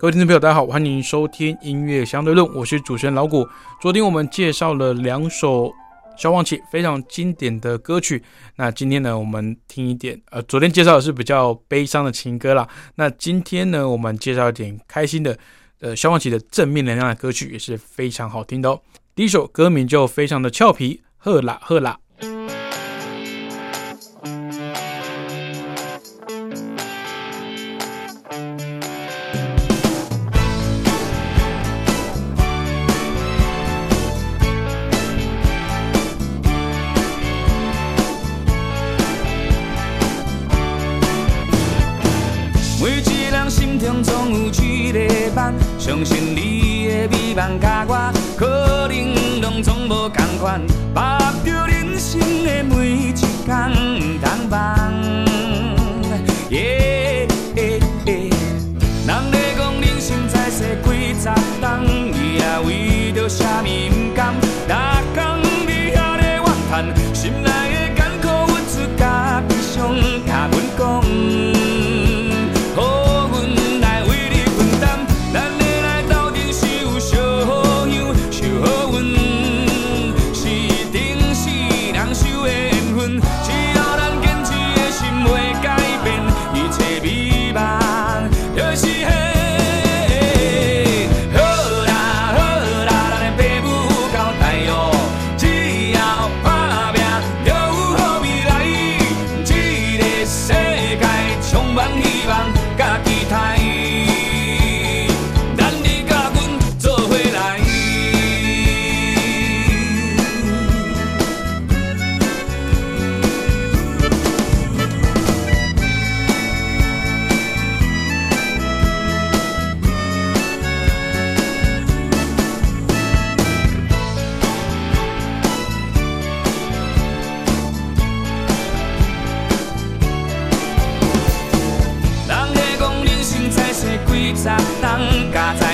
各位听众朋友，大家好，欢迎收听音乐相对论，我是主持人老谷。昨天我们介绍了两首消防器非常经典的歌曲，那今天呢，我们听一点，呃，昨天介绍的是比较悲伤的情歌啦，那今天呢，我们介绍一点开心的，呃，消防器的正面能量的歌曲也是非常好听的哦。第一首歌名就非常的俏皮，赫啦赫啦。心中总有一个梦相信你的美梦，甲我可能拢总无同款，把着人生的每一天通放。耶，人咧讲人生在世几十冬，你也为着啥物 quyết 殺登駕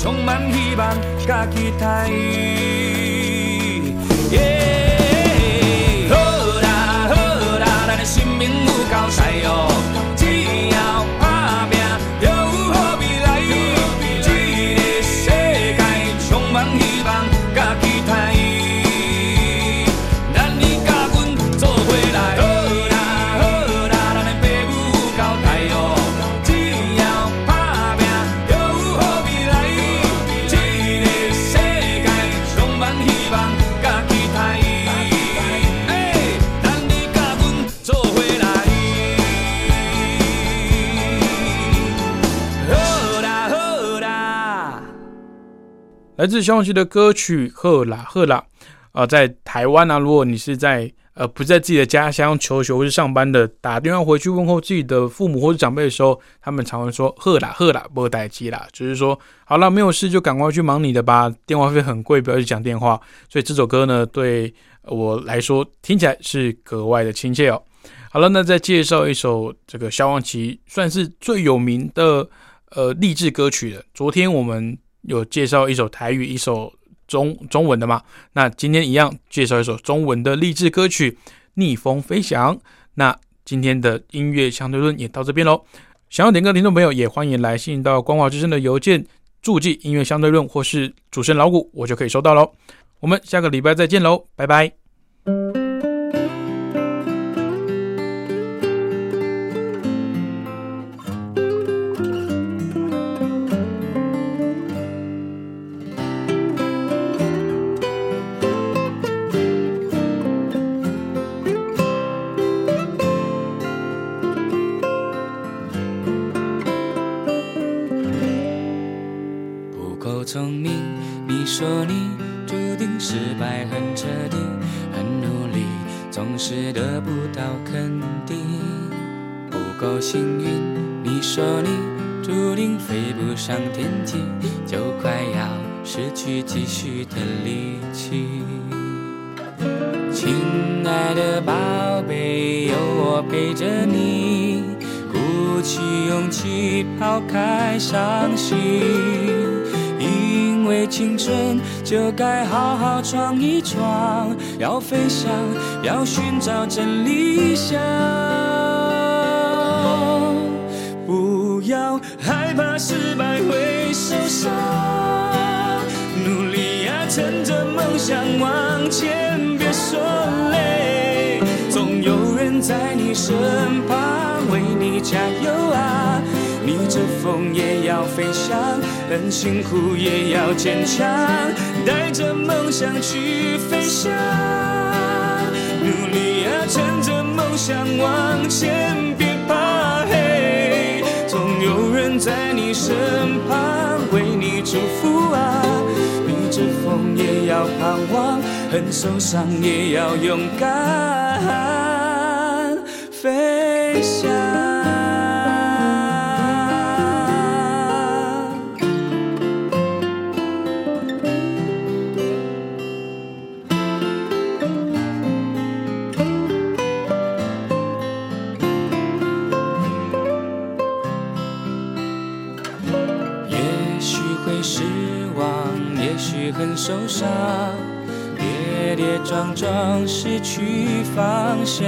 充满希望，甲期待。来自消防局的歌曲《赫啦赫啦》啊，在台湾呢，如果你是在呃不在自己的家乡求学或是上班的，打电话回去问候自己的父母或者长辈的时候，他们常会说“呵啦呵啦，不待机啦”，就是说好了，没有事就赶快去忙你的吧，电话费很贵，不要去讲电话。所以这首歌呢，对我来说听起来是格外的亲切哦。好了，那再介绍一首这个萧煌奇算是最有名的呃励志歌曲了。昨天我们有介绍一首台语，一首中中文的嘛。那今天一样介绍一首中文的励志歌曲《逆风飞翔》。那今天的音乐相对论也到这边喽。想要点歌的听众朋友也欢迎来信到光华之声的邮件注记音乐相对论或是主持人老谷，我就可以收到喽。我们下个礼拜再见喽，拜拜。说你注定失败很彻底，很努力，总是得不到肯定。不够幸运，你说你注定飞不上天际，就快要失去继续的力气。亲爱的宝贝，有我陪着你，鼓起勇气抛开伤心。为青春就该好好闯一闯，要飞翔，要寻找真理想。不要害怕失败会受伤，努力呀，趁着梦想往前，别说累，总有人在你身旁为你加油啊！逆着风也要飞翔，很辛苦也要坚强，带着梦想去飞翔。努力啊，趁着梦想往前，别怕黑，总有人在你身旁为你祝福啊！逆着风也要盼望，很受伤也要勇敢飞翔。受伤，跌跌撞撞失去方向。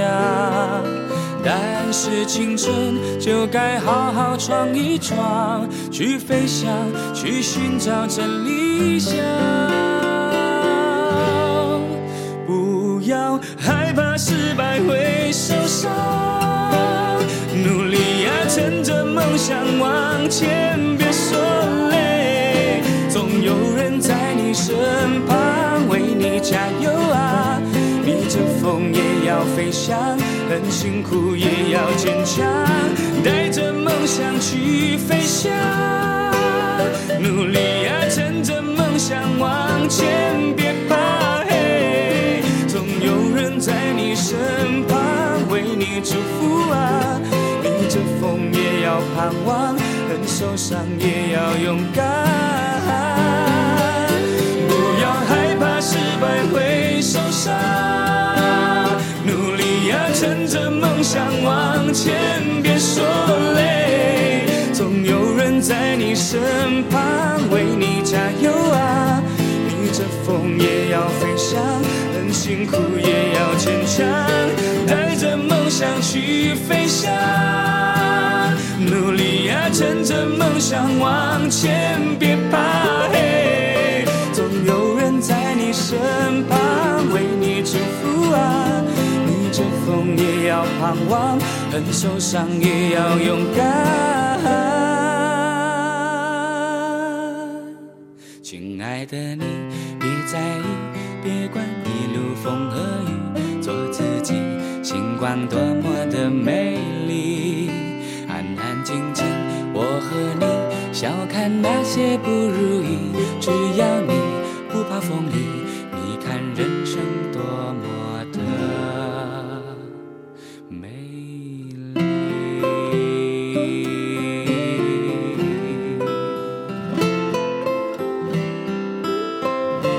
但是青春就该好好闯一闯，去飞翔，去寻找真理想。不要害怕失败会受伤，努力呀，趁着梦想往前，要飞翔，很辛苦也要坚强，带着梦想去飞翔。努力呀，趁着梦想往前，别怕黑，总有人在你身旁为你祝福啊！逆着风也要盼望，很受伤也要勇敢。想往前，别说累，总有人在你身旁为你加油啊！逆着风也要飞翔，很辛苦也要坚强，带着梦想去飞翔。努力呀，趁着梦想往前，别怕黑，也要盼望，很受伤也要勇敢。亲爱的你，别在意，别管一路风和雨，做自己，星光多么的美丽。安安静静，我和你，笑看那些不如意，只要你不怕风雨，你看人生